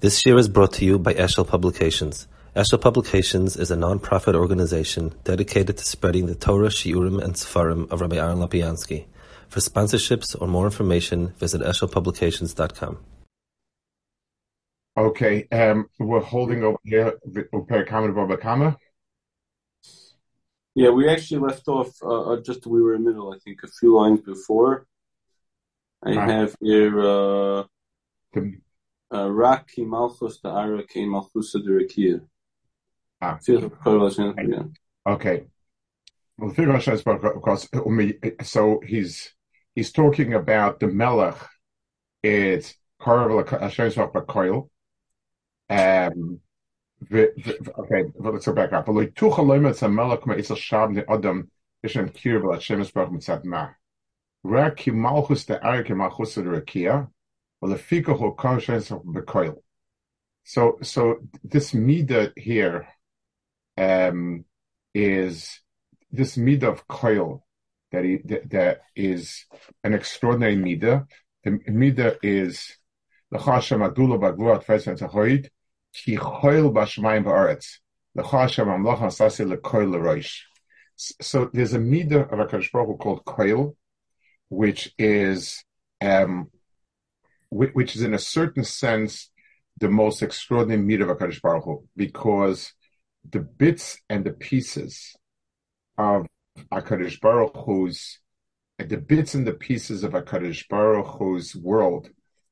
This year is brought to you by Eshel Publications. Eshel Publications is a non-profit organization dedicated to spreading the Torah, Shiurim, and Sefarim of Rabbi Aaron Lapiansky. For sponsorships or more information, visit eshelpublications.com. Okay, um, we're holding over here Perikama Baba Kama. Yeah, we actually left off uh, uh, just we were in the middle, I think, a few lines before. I Ah. have here uh, The- uh, Rak ki malchus da ara ki malchusa de rekia. Ah. Yeah. Okay. Well, the spoke, of course, so he's he's talking about the Melech. It's Karav Hashem Koil. Um, the, the, okay, well, let's go back up. V'lo yituch aloyim et Melech me'isel shab ne Adam Yishem kir v'la Hashem spoke mitzad ma. Rak ki malchus de ara ki malchus de rekia. Well, the figure who Hashem spoke about Koil. So, so this midah here, um, is this midah of koil that that, that is an extraordinary midah. The midah is the chashem adula bagluat fesent zahoid ki choil bashmayim baaretz the chashem amlach asasi lekoil leroish. So there's a midah of a Baruch called koil, which is um, which, is in a certain sense the most extraordinary midah of a Baruch Hu because the bits and the pieces of Hakadosh Baruch Hu's the bits and the pieces of Hakadosh Baruch Hu's world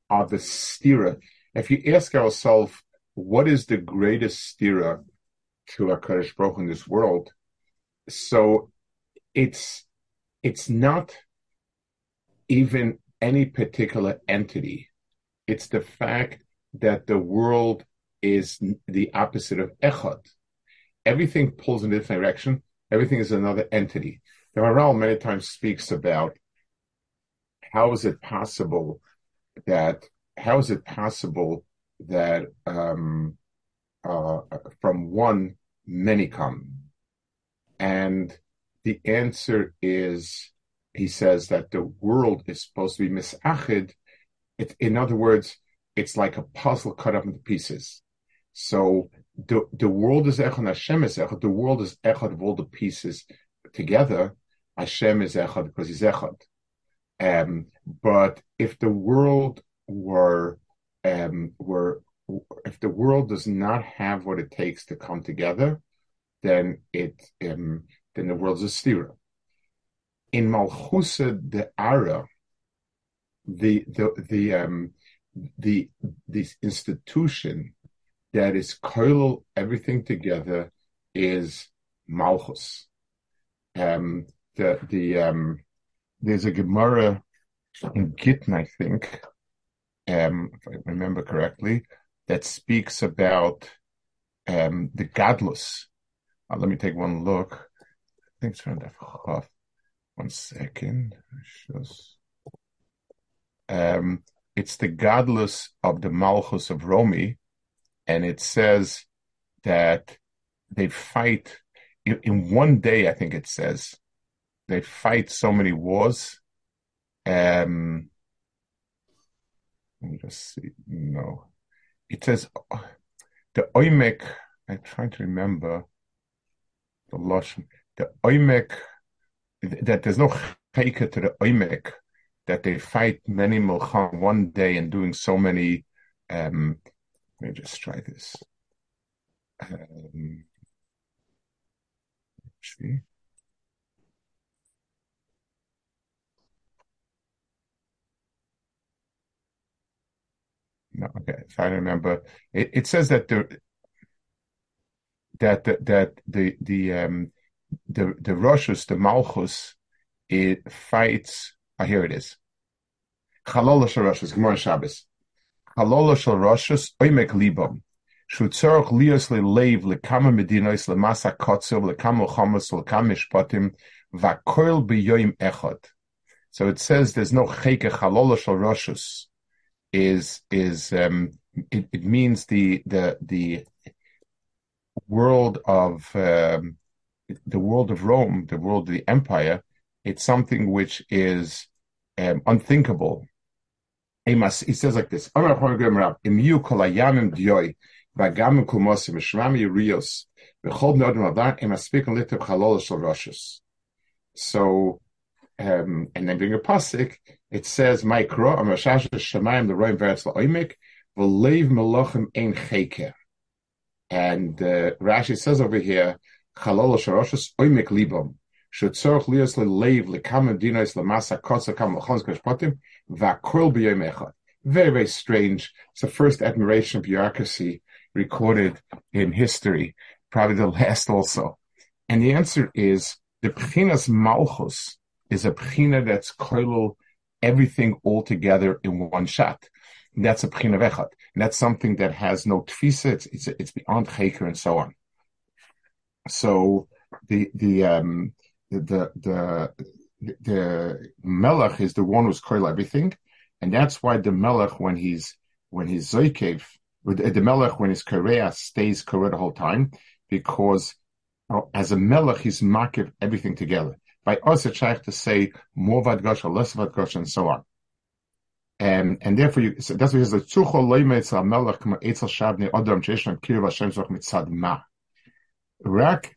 are the stira. If you ask ourselves, what is the greatest stira to Hakadosh Baruch Hu in this world? So it's it's not even any particular entity. It's the fact that the world is the opposite of echad everything pulls in a different direction. Everything is another entity. The Maharal many times speaks about how is it possible that how is it possible that um, uh, from one many come, and the answer is he says that the world is supposed to be misachid. It, in other words, it's like a puzzle cut up into pieces. So the the world is echad, Hashem is echad. The world is echad of all the pieces together. Hashem is echad because he's echad. Um, but if the world were um, were if the world does not have what it takes to come together, then it um, then the world's a stira. In Malchusa the Ara, the the the um the this institution that is koil everything together is malchus. Um, the the um, there's a Gemara in Gittin, I think, um, if I remember correctly, that speaks about um, the gadlus. Uh, let me take one look. I think it's around. One second. Just, um, it's the godless of the malchus of Romi and it says that they fight in, one day. I think it says they fight so many wars. Um, let me just see. No, it says the oimek. I'm trying to remember the lush. The oimek that there's no chayka to the oimek that they fight many milcham one day and doing so many. Um, let me just try this. Um. No, okay. If I remember, it, it says that the that the, that the the um the the Roshus, the Malchus, it fights. Oh, here it is. Chalol Roshus, Gemara Shabbos. Halola shel Roshus oimek libam. Shu tzorach lios leleiv lekama medinos lemasa kotzov lekama chamos lekama mishpatim vakoil biyoim echad. So it says there's no cheke halola shel Roshus is is um it, it means the the the world of um, the world of Rome, the world of the empire. It's something which is um, unthinkable He says like this. So, um, and then bring a pasuk. It says, "Ma'ikro amashash shemayim the roim v'eretz la'oimik v'leiv melochem ein cheker." And uh, Rashi says over here, "Chalol shel roshus oimik libom." שצורך להיות ללב לכמה דינוס למסה קוצר כמה לחונס כשפוטים והכל ביום אחד. Very, very strange. It's the first admiration of bureaucracy recorded in history, probably the last also. And the answer is the Pchinas Malchus is a Pchina that's koilul everything all together in one shot. And that's a Pchina Vechad. And that's something that has no tfisa, it's, it's, it's beyond Chaker and so on. So the, the, um, the the the melech is the one who's koil everything, and that's why the melech when he's when he's zoikev, the melech when he's korea stays korea the whole time because oh, as a melech he's makiv everything together. By us it's to say more vadgosh or less vadgosh and so on. Um, and therefore, you, so that's why he says, "Tzucho loimetz melech kama etzel shabne adam cheishna kirva Hashem zoch mitzad ma." Rak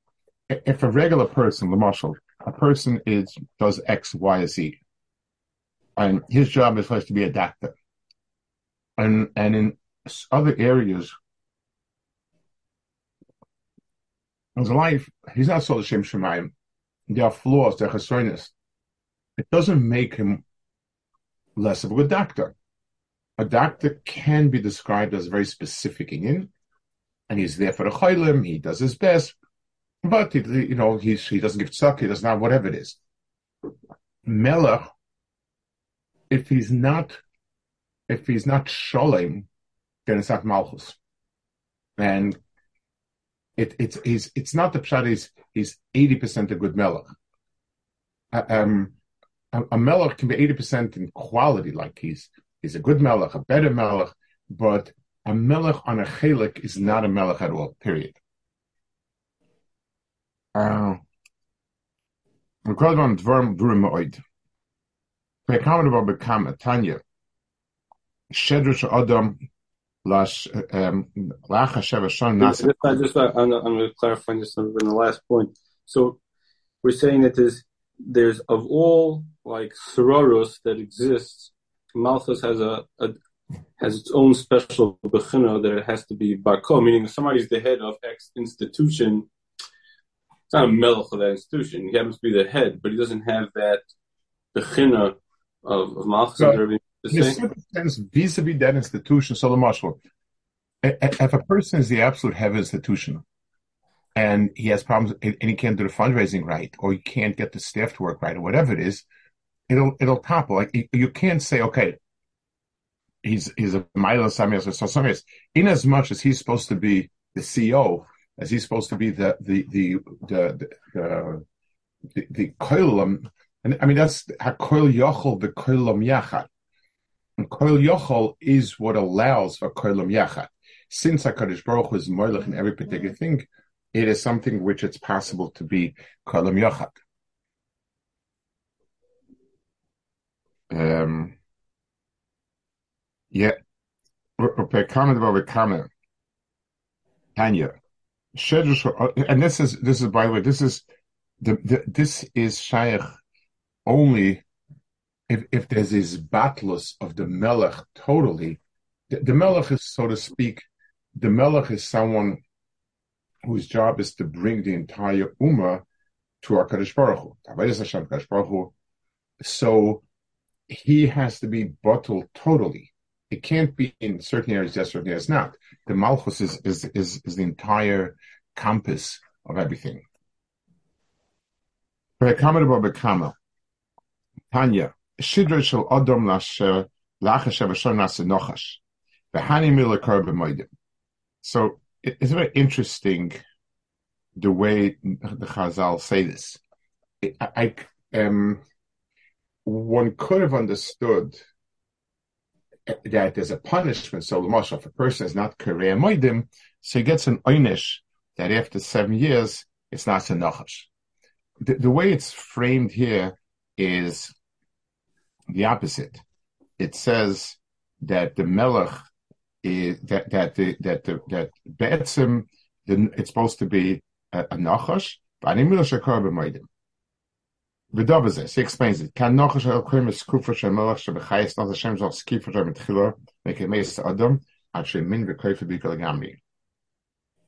if a regular person, the marshal, a person is does X, Y, Z, and his job is supposed to be a doctor, and and in other areas of his life, he's not so Shem Shemayim. There are flaws, there are chesronis. It doesn't make him less of a good doctor. A doctor can be described as very specific in, and he's there for the chaylim. He does his best, but you know, he's, he doesn't give tzak, he does not, whatever it is. Melech, if he's not, if he's not sholem, then it's not malchus. And it, it's, it's, it's not the pshat, he's, he's 80% a good melech. Um, a, a melech can be 80% in quality, like he's, he's a good melech, a better melech, but a melech on a chelik is not a melech at all, period. מקודם על דברים ברורים מאוד. וכמה דבר בכמה, תניא, שדר של אדם לאח השבע שון נעשה. Just, I'm, I'm going to clarify this in the last point. So we're saying that there's, there's of all like sororos that exists, Malchus has a, a has its own special bechina that it has to be bako, meaning somebody's the head of X institution it's not a melech of that institution. He happens to be the head, but he doesn't have that bechina of, of malchus. So, in a vis-a-vis that institution, so the marshal, if a person is the absolute head of institution, and he has problems, and he can't do the fundraising right, or he can't get the staff to work right, or whatever it is, it'll it'll topple. Like you can't say, okay, he's he's a Milo Samuels or Samuels. In as much as he's supposed to be the CEO, as he's supposed to be the the the the the, the, the koilam. And I mean that's hakoil yochel the koilam yachad. And koil yochel is what allows for koilam yachad. Since Hakadosh Baruch Hu is moilach in every particular thing, it is something which it's possible to be koilam yachad. Um, yeah. Comment about comment. Tanya Uh, and this is this is by the way this is the, the this is shaykh only if if there's this batlus of the melech totally the, the melech is so to speak the melech is someone whose job is to bring the entire ummah to our Kadosh Baruch Hu. So he has to be bottled totally. It can't be in certain areas, yes, certain areas not. The Malchus is, is, is, is the entire compass of everything. Tanya, Shidra shel Adam lasher lachasher v'shon nase nochash. The Hani Miller Karba So it's very interesting the way the Chazal say this. I, I um, one could have understood that there's a punishment. So, Lamashal, if a person is not Korea Moidim, so he gets an Einish that after seven years, it's not a Nachash. The, the way it's framed here is the opposite. It says that the Melech is that that the that the that Be'etzim, it's supposed to be a, a Nachash, but Shakar he explains it. Kan krim es kufa shem Melech shebechayis not Hashem zal skifa shem etchila make it meis adam ad shem min v'koifa b'kol gamri.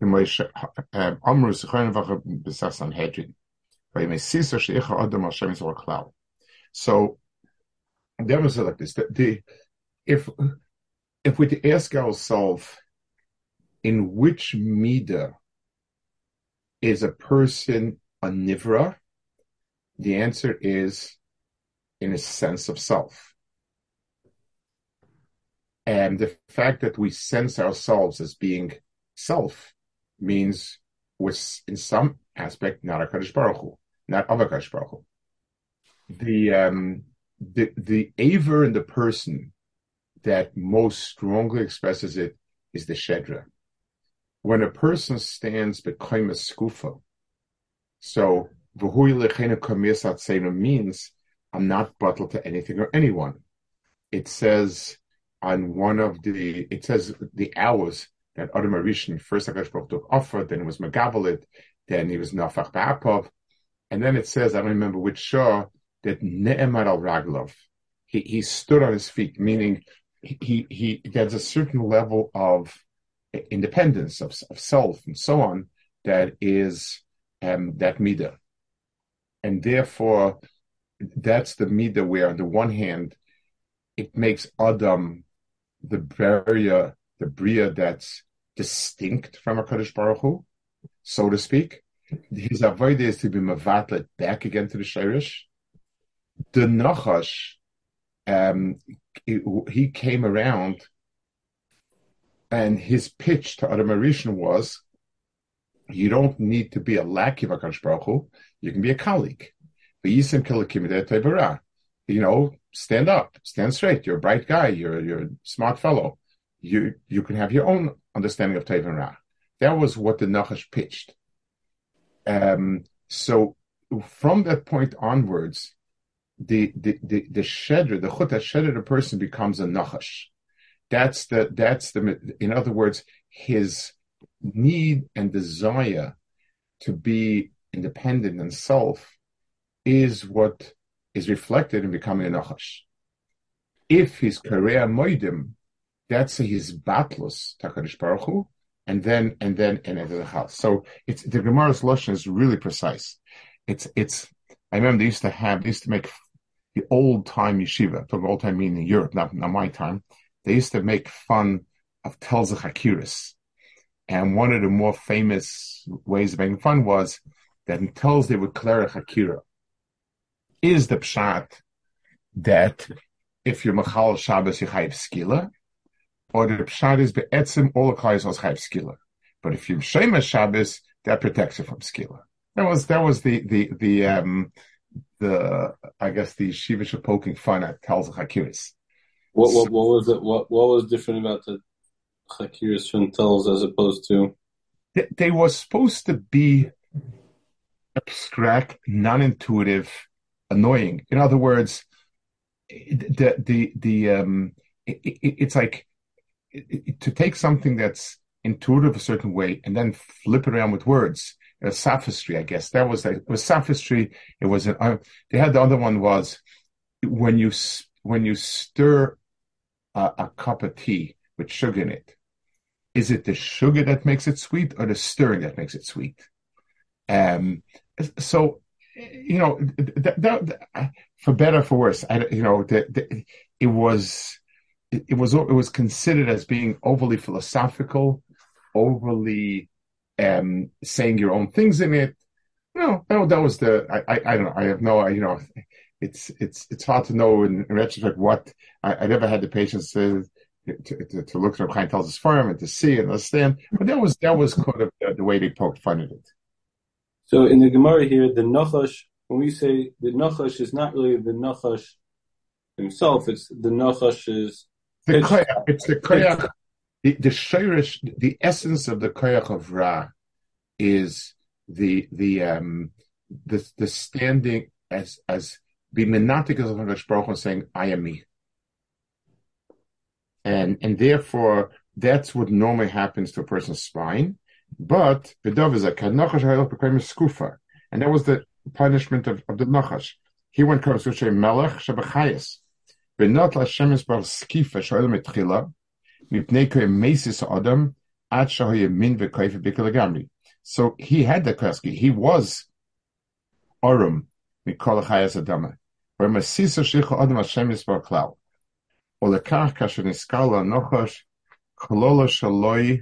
Amru sechoyin v'cha b'sas an hedrin. V'yimei sisa she'icha adam Hashem or klal. So, was like this. The, the, if if we ask ourselves in which mida is a person a nivra, the answer is in a sense of self. And the fact that we sense ourselves as being self means we're in some aspect not a Kaddish Baruch Hu, not of a Kaddish Baruch Hu. The um, the the aver in the person that most strongly expresses it is the shedra. When a person stands bekoim a skufa, so means I'm not bottled to anything or anyone. It says on one of the, it says the hours that Adam Arishan, first Akash Baruch took offer, then it was Magabalit, then he was Nafach Ba'apov, and then it says, I don't remember which Shah, that Ne'emar al Raglov, he, he stood on his feet, meaning he, he, there's a certain level of independence, of, of self, and so on, that is um, that midah. And therefore, that's the midah where, on the one hand, it makes Adam the barrier, the bria that's distinct from a Kaddish Baruch Hu, so to speak. His avoid is to be mavatlet back again to the Shirish, the Nachash, um, he came around and his pitch to Adam Arishan was, you don't need to be a lackey of HaKadosh Baruch Hu, you can be a colleague. You know, stand up, stand straight. You're a bright guy. You're you're a smart fellow. You you can have your own understanding of Tev and Ra. That was what the Nachash pitched. Um, so from that point onwards, the the the, the shedder, the chut shedder, the person becomes a nachash. That's the that's the in other words, his need and desire to be independent and self is what is reflected in becoming a nachash. If his career moidim, that's his battles takarish baruch and then and then and enter the house. So it's the Gemara's lashon is really precise. It's it's. I remember they used to have they used to make the old time yeshiva, talking old time meaning Europe, not, not my time, they used to make fun of Telzach Hakiris. And one of the more famous ways of making fun was that Telz they would declare a Hakira. Is the pshat that if you're Machal Shabbos, you have skila, or the pshat is be'etzim all the klais have skila. But if you're Shemesh Shabbos, that protects you from skila. That was that was the the the um the I guess the Shiva poking fun at Telz Hakiris. What, what what was it? What what was different about the Hakiris from Telz as opposed to? They, they were supposed to be abstract, non-intuitive, annoying. In other words, the the the um, it, it, it's like it, to take something that's intuitive a certain way and then flip it around with words sophistry, I guess. That was it was sophistry. It was an, uh, they had the other one was when you, when you stir a, a cup of tea with sugar in it, is it the sugar that makes it sweet or the stirring that makes it sweet? Um, so, you know, that, that, for better for worse, I, you know, the, it was, it, was, it was considered as being overly philosophical, overly, um, saying your own things in it. No, no, that was the I, I, I don't know. I have no, you know, it's it's it's hard to know in, in retrospect what I, I, never had the patience to to, to, to look at Chaim tells farm and to see and understand. But that was that was kind of the, the way they poked fun at it. So in the Gemara here, the Nachash, when we say the Nachash is not really the Nachash himself, it's the Nachash is the koyach, it's the koyach, the, the shirish, the essence of the koyach of Ra is the the um the the standing as as menatic as a Baruch saying, I am me. And and therefore that's what normally happens to a person's spine. But Bedov is a skufa, and that was the punishment of, of the Nachash. He went Kamsuche Melech shabachayis, Benot Hashem is bar skifa shoyel mitchila, mipnei koe mesis adam, ad shahoye min v'koif b'kelegamri. So he had the kodesh He was Arum, mikolachayis adama. Where mesisa shicha adam Hashem is bar klal. Olekach kasher niskala kolola shaloi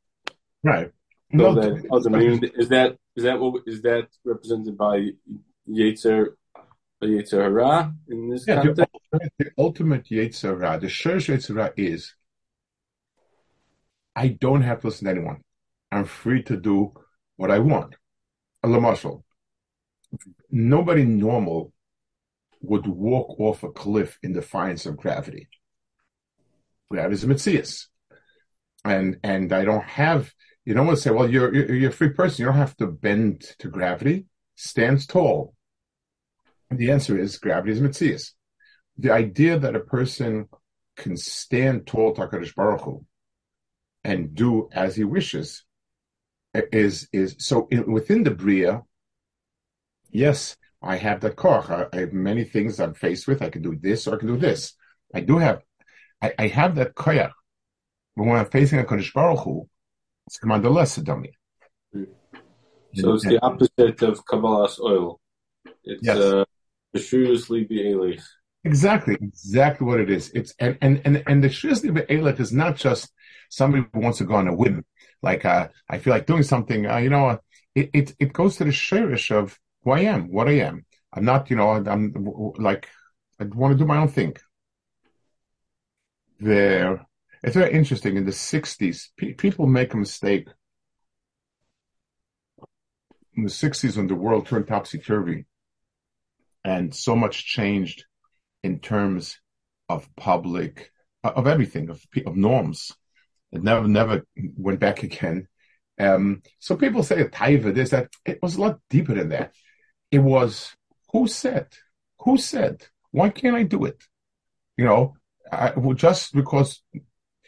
Right. So that other is that is that what is that represented by Yetzer Yetzer Hara in this yeah, context? The ultimate, the ultimate Yetzer Hara, the Shurish Yetzer Hara is I don't have to listen to anyone. I'm free to do what I want. A Lamashal. Nobody normal would walk off a cliff in defiance of gravity. Gravity is a mitzias. And and I don't have you don't want to say, well, you're, you're, a free person. You don't have to bend to gravity. Stands tall. And the answer is gravity is mitzias. The idea that a person can stand tall to Baruch Hu and do as he wishes is, is, so in, within the Bria, yes, I have that koch. I, I, have many things I'm faced with. I can do this or I can do this. I do have, I, I have that koyach. But when I'm facing a Kodesh Baruch Hu, it's less dummy. So it's the opposite of Kabbalah's oil. It's Yes. uh, Beshuriously be Exactly, exactly what it is. It's and and and, and the shrizli be'elet is not just somebody who wants to go on a whim. Like uh, I feel like doing something. Uh, you know, uh, it, it it goes to the shirish of who I am, what I am. I'm not, you know, I'm like I want to do my own thing. There, it's very interesting. In the '60s, pe- people make a mistake. In the '60s, when the world turned topsy turvy, and so much changed in terms of public of everything of of norms. It never never went back again. Um, so people say a taiva this that it was a lot deeper than that. It was who said who said why can't I do it? You know, I, well, just because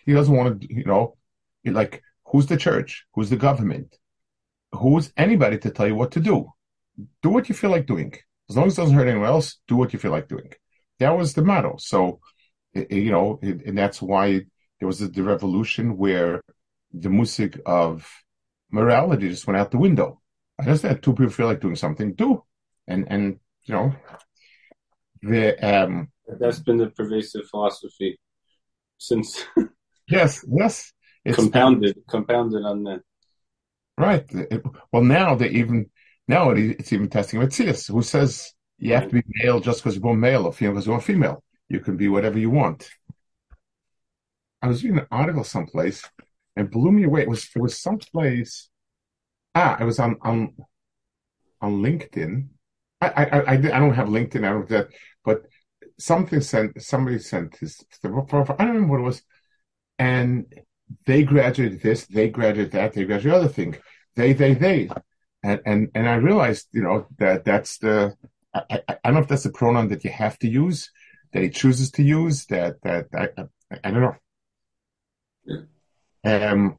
he doesn't want to. You know, like who's the church? Who's the government? Who's anybody to tell you what to do? Do what you feel like doing. As long as it doesn't hurt anyone else, do what you feel like doing that was the motto. So, you know, and that's why there was the revolution where the music of morality just went out the window. I just understand two people feel like doing something, do, and and you know, the um. That's been the pervasive philosophy since yes, yes, it's compounded, compounded on that. Right. It, well, now they even now it's even testing Matthias, who says you have to be male just because you're born male or female because you're female. You can be whatever you want. I was reading an article someplace and blew me away. It was it was someplace. Ah, it was on on on LinkedIn. I I I, I don't have LinkedIn. I don't have that, but something sent somebody sent his. I don't remember what it was, and they graduated this, they graduated that, they graduated other thing. They they they, and and and I realized you know that that's the I, I, I, don't know if that's the pronoun that you have to use, that he chooses to use. That that I, I, I don't know. Um,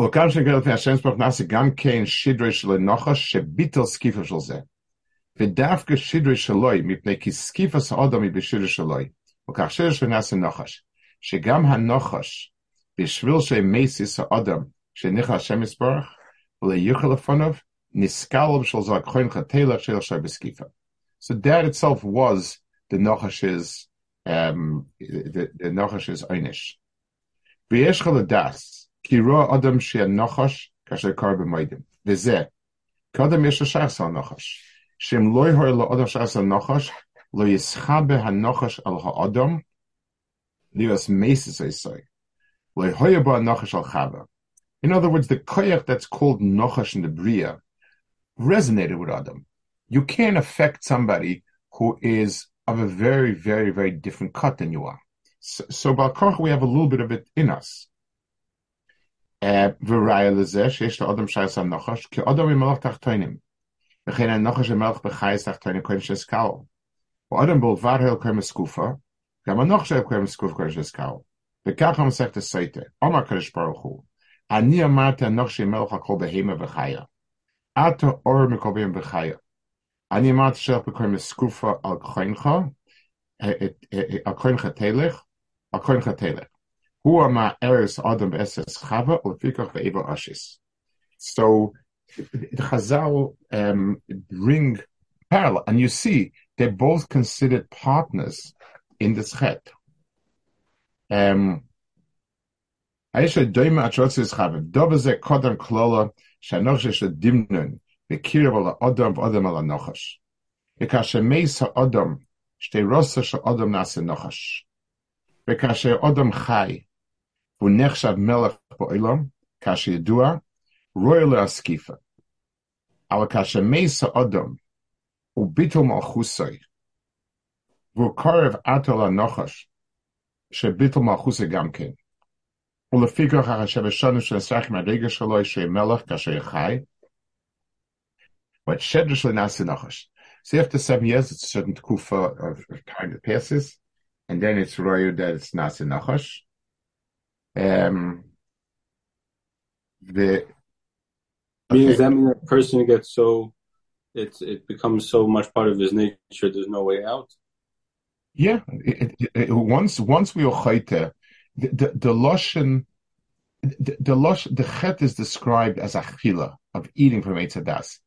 וכאן שגר לפני השם ספר נעשה גם כן שדרי של הנחש שביטל סקיפה של זה. ודווקא שדרי שלוי, מפני כי סקיפה סעודו מבשדרי שלוי. וכך שדרי שנעשה נחש. שגם הנחש בשביל שמסיס האדם שניחה השם יסברך, וליוכל לפניו, ניסקל בשביל זו הכהן חתלך של אשר בסקיפה. So that itself was the Nochash's um, the, the Nochash's Einish. ויש לך לדס, כי רואה אדם שהנוחש כאשר קר במועדים. וזה, קודם יש לשחס על נחש, שאם לא יהור לאדם שחס על נחש, לא יסחבה הנוחש על האדם, Mesis Lehoyaba al Chava. In other words, the koyach that's called Nochash in the Bria resonated with Adam. You can't affect somebody who is of a very, very, very different cut than you are. So, so Balkarch, we have a little bit of it in us. Uh, Ato So the Chazal um, bring parallel, and you see they're both considered partners in the Schet. Um, Aisha Doima Atrotsis Chavet, Dobaze Kodam Klola, Shanochish Dimnun, Bekirabala Odom Odom Ala Nochash. Bekashe Mesa Odom, Shte Rosa Sha Odom Nase Nochash. Bekashe Odom Chai, Vunechshav Melech Poilam, Kashe Yedua, Royal Askifa. Ala Kashe Mesa Odom, Ubitum Al מלכוסי, והוא קרב עטו לנחש, שביטל מלכוסי גם כן. ולפי כך החשב השנו שנסרח מהרגע שלו, שיהיה מלך כאשר יחי, but שדר שלו נעשה נחש. So after seven years, it's a certain kufa of, of time that passes, and then it's royal that it's nasa nachash. Um, the Means okay. that mean a person gets so it's it becomes so much part of his nature. There's no way out. yeah, it, it, it, once once we are the the, the loshen the, the losh the chet is described as a chila of eating from Eitzadas.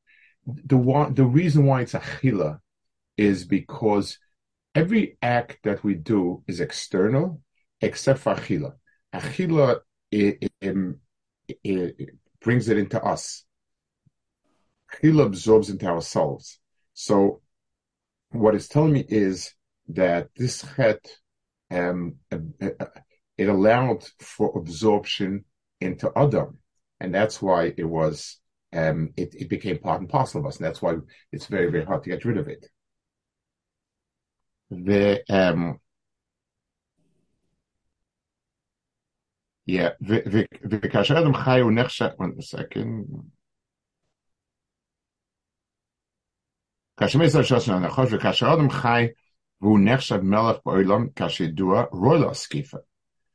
The one the reason why it's a chila is because every act that we do is external except for chila. Achila it, brings it into us. Achila absorbs into ourselves. So what it's telling me is that this chet, um, it allowed for absorption into Adam. And that's why it was, um, it, it became part and parcel of us. And that's why it's very, very hard to get rid of it. The, um, Yeah, וכאשר אדם חי הוא נחשב, one second. כאשר מסר שש הנחש, וכאשר אדם חי והוא נחשב מלך בעולם, כאשר ידוע, רוי לו הסקיפה.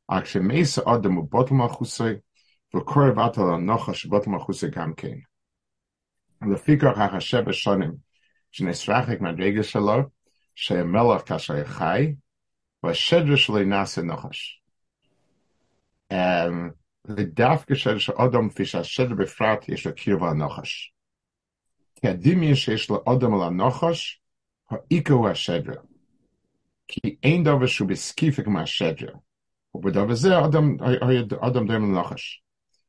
אך כשמסר אדם הוא בוטל מלכוסי, וקורב עתה לנחש בוטל מלכוסי גם כן. לפי כך החשב השונים, שנסרחק מהדרגה שלו, שהמלך כאשר חי, והשדר שלו נעשה נחש. ודווקא שאדם כפי שהשדר בפרט יש לו קרבה לנחש. כי הדמיון שיש לאדם על הנחש, העיקר הוא השדר. כי אין דבר שהוא בסקיפה כמו השדר. ובדבר זה אדם, אדם דומה לנחש.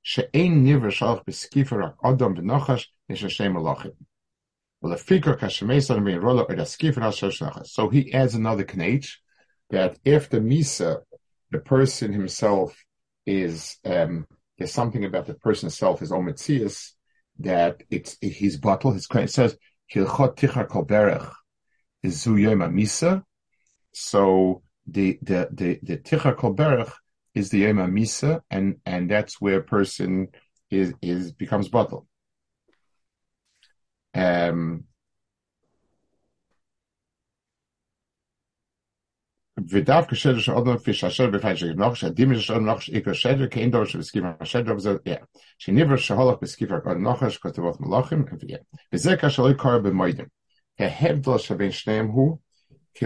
שאין נבר שהלך בסקיפה רק אדם ונחש, יש השם מלאכים. ולפי כך כשמייס אדם בין רולו את הסקיפה נעשה של נחש. So he adds another knage, that after Misa, the person himself is um, there's something about the person itself, his ometzias, that it's his bottle, his it says hilchot tichar kol berech is misa. So the the the the tichar kol berech is the yom misa, and and that's where a person is is becomes bottle. Um, ודווקא שדר של אדם כפי שהשדר בפני שגנוך, שהדימי של אדם נוחש עיקר שדר, כי אין דבר שבסקיף השדר, וזה, שניבר שהולך בסקיף אדם נוחש, כתבות מלאכים, וזה כאשר לא קורה במוידם. ההבדל שבין שניהם הוא, כי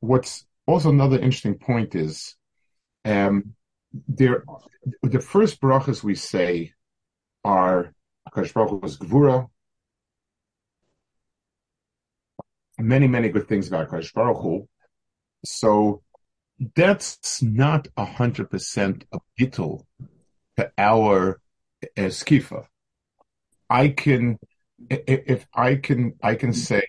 What's also another interesting point is, um, there, the first brachas we say are HaKadosh Baruch Hu was gvura, many, many good things about Kadosh Baruch Hu. So that's not a hundred percent a bittul to our uh, skifa. I can, if, if I can, I can mm-hmm. say,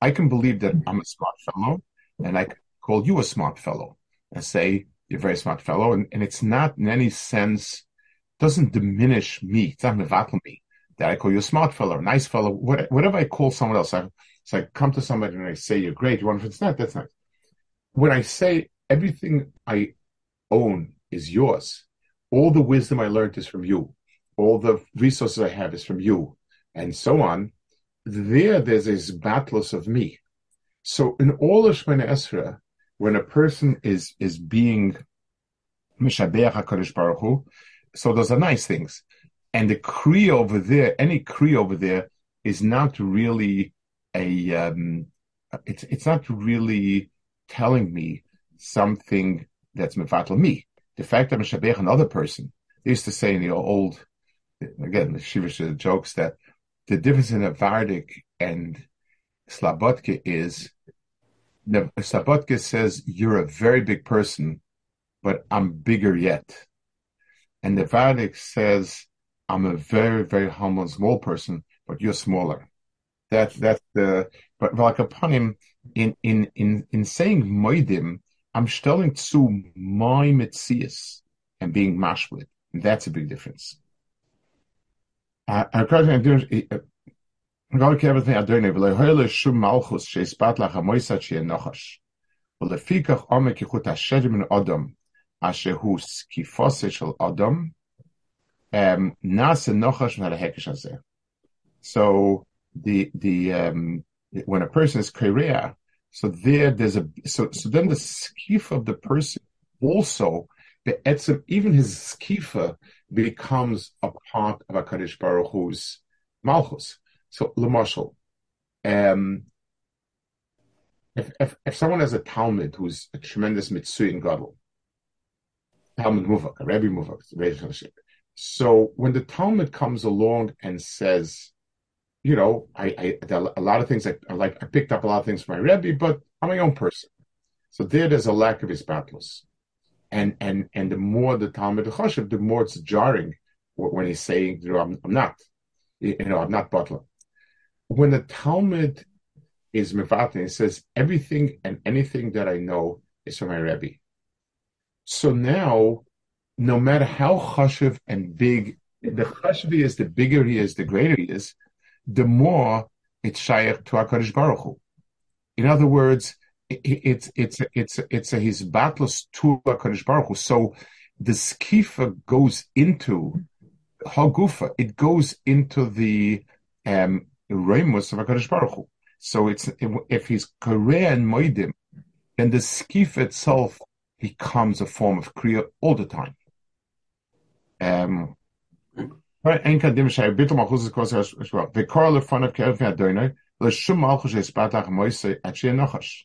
I can believe that I'm a smart fellow, and I call you a smart fellow, and say you're a very smart fellow, and, and it's not in any sense doesn't diminish me. It's not me that I call you a smart fellow, a nice fellow, whatever I call someone else. I, so I come to somebody and I say, you're great. You want to, it's not, that's not. When I say everything I own is yours, all the wisdom I learned is from you, all the resources I have is from you, and so on, there, there's this battles of me. So in all of Shemana Esra, when a person is, is being Mishabeach HaKadosh Baruch Hu, so those are nice things. And the Kri over there, any Kri over there is not really a um, it's it's not really telling me something that's mevatel me. The fact that I'm another person. They used to say in the old, again, the Shivish jokes that the difference in a Vardik and Slabotke is the Slabotke says you're a very big person, but I'm bigger yet. And the Vardik says I'm a very, very humble small person, but you're smaller. That's that's the but like upon him in in in in saying moidim, I'm stelling to my mitzias and being mashlit. That's a big difference. Uh, uh, um. So, the the um, when a person is korea, so there there's a so so then the skifa of the person also the etzim even his skifa becomes a part of a Kaddish Baruch Hu's malchus. So lemashal, um, if, if if someone has a talmud who's a tremendous mitzvah in gadol, talmud muvak, a rebbe muvak, relationship. So when the talmud comes along and says you know, I, I a lot of things I, like. I picked up a lot of things from my Rebbe, but I'm my own person. So there, there's a lack of his battles, and and and the more the Talmud Choshev, the more it's jarring when he's saying, you know, I'm, I'm not, you know, I'm not butler. When the Talmud is mevatin, it says everything and anything that I know is from my Rebbe. So now, no matter how chashiv and big the chashiv is, the bigger he is, the greater he is the more it's shaykh to HaKadosh Baruch Hu. In other words, it's it's it's it's a, his battles to HaKadosh Baruch Hu. So the skifa goes into Hagufa. It goes into the um Remus of HaKadosh Baruch Hu. So it's if he's Korea and Moedim, then the skif itself becomes a form of Kriya all the time. Um, khoshe spatach moise at she nachash.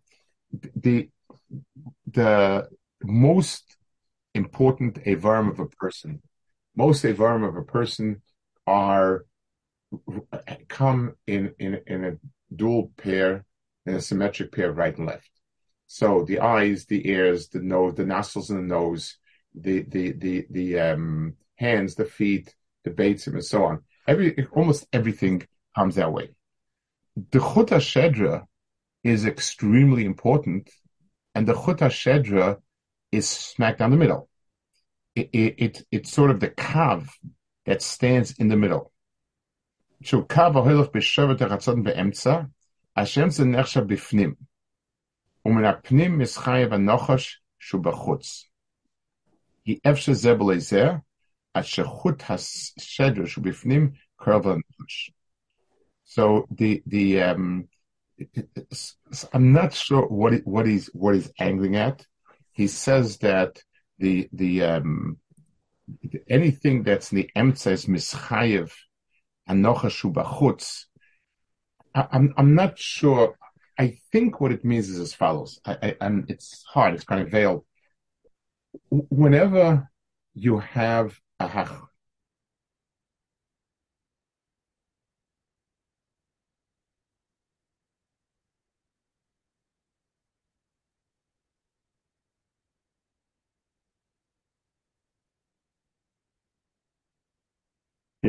the the most important avarim of a person, most avarim of a person are come in in in a dual pair, in a symmetric pair, right and left. So the eyes, the ears, the nose, the nostrils and the nose, the the the the um, hands, the feet, the beitzim, and so on. Every almost everything comes that way. The chut shedra is extremely important, and the Chuta Shedra is smack down the middle. It, it, it, it's sort of the kav that stands in the middle. So kav ahoylach b'shevet haratzon be'emtza, Hashem ze nechsha b'fnim. Umen ha'pnim is chayev ha'nochosh shu b'chutz. Hi efshe ze at shechut ha'shedra shu b'fnim kerv. So the, the, um, I'm not sure what what he's what he's angling at. He says that the the um, anything that's in the emtza is mischayev anochashu bachutz. I'm I'm not sure. I think what it means is as follows. I, I, and it's hard. It's kind of veiled. Whenever you have a hach,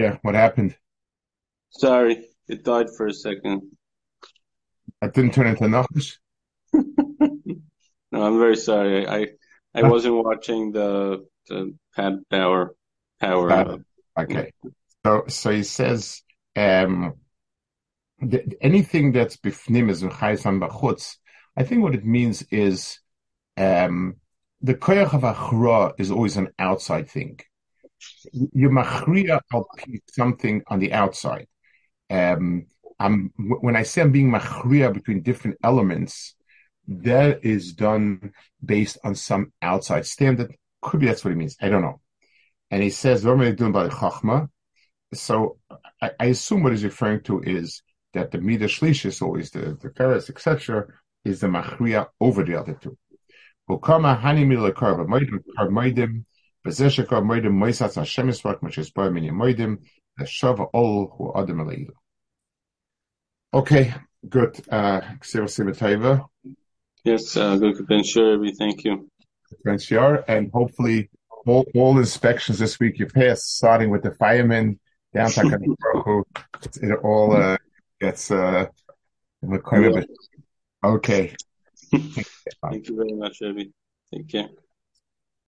Yeah, what happened? Sorry, it died for a second. I didn't turn into Nachash? no, I'm very sorry. I I wasn't watching the the Pat Power Power. Uh, okay, so so he says um, the, anything that's bifnim is v'chayis bachutz. I think what it means is um, the koyach of achra is always an outside thing you machria something on the outside. Um, I'm, when I say I'm being machria between different elements, that is done based on some outside standard. Could be that's what he means. I don't know. And he says, what am I doing about chachma? So I, I, assume what he's referring to is that the midah shlishis, always the the etc., is the machria over the other two. Ukama hani milah karba moedim Okay, good. Uh, yes, uh, good Ben Shirabi, thank you. And hopefully all, all inspections this week you pass, starting with the firemen down to it all uh, gets uh, okay. Thank you very much, Rabbi. Take care.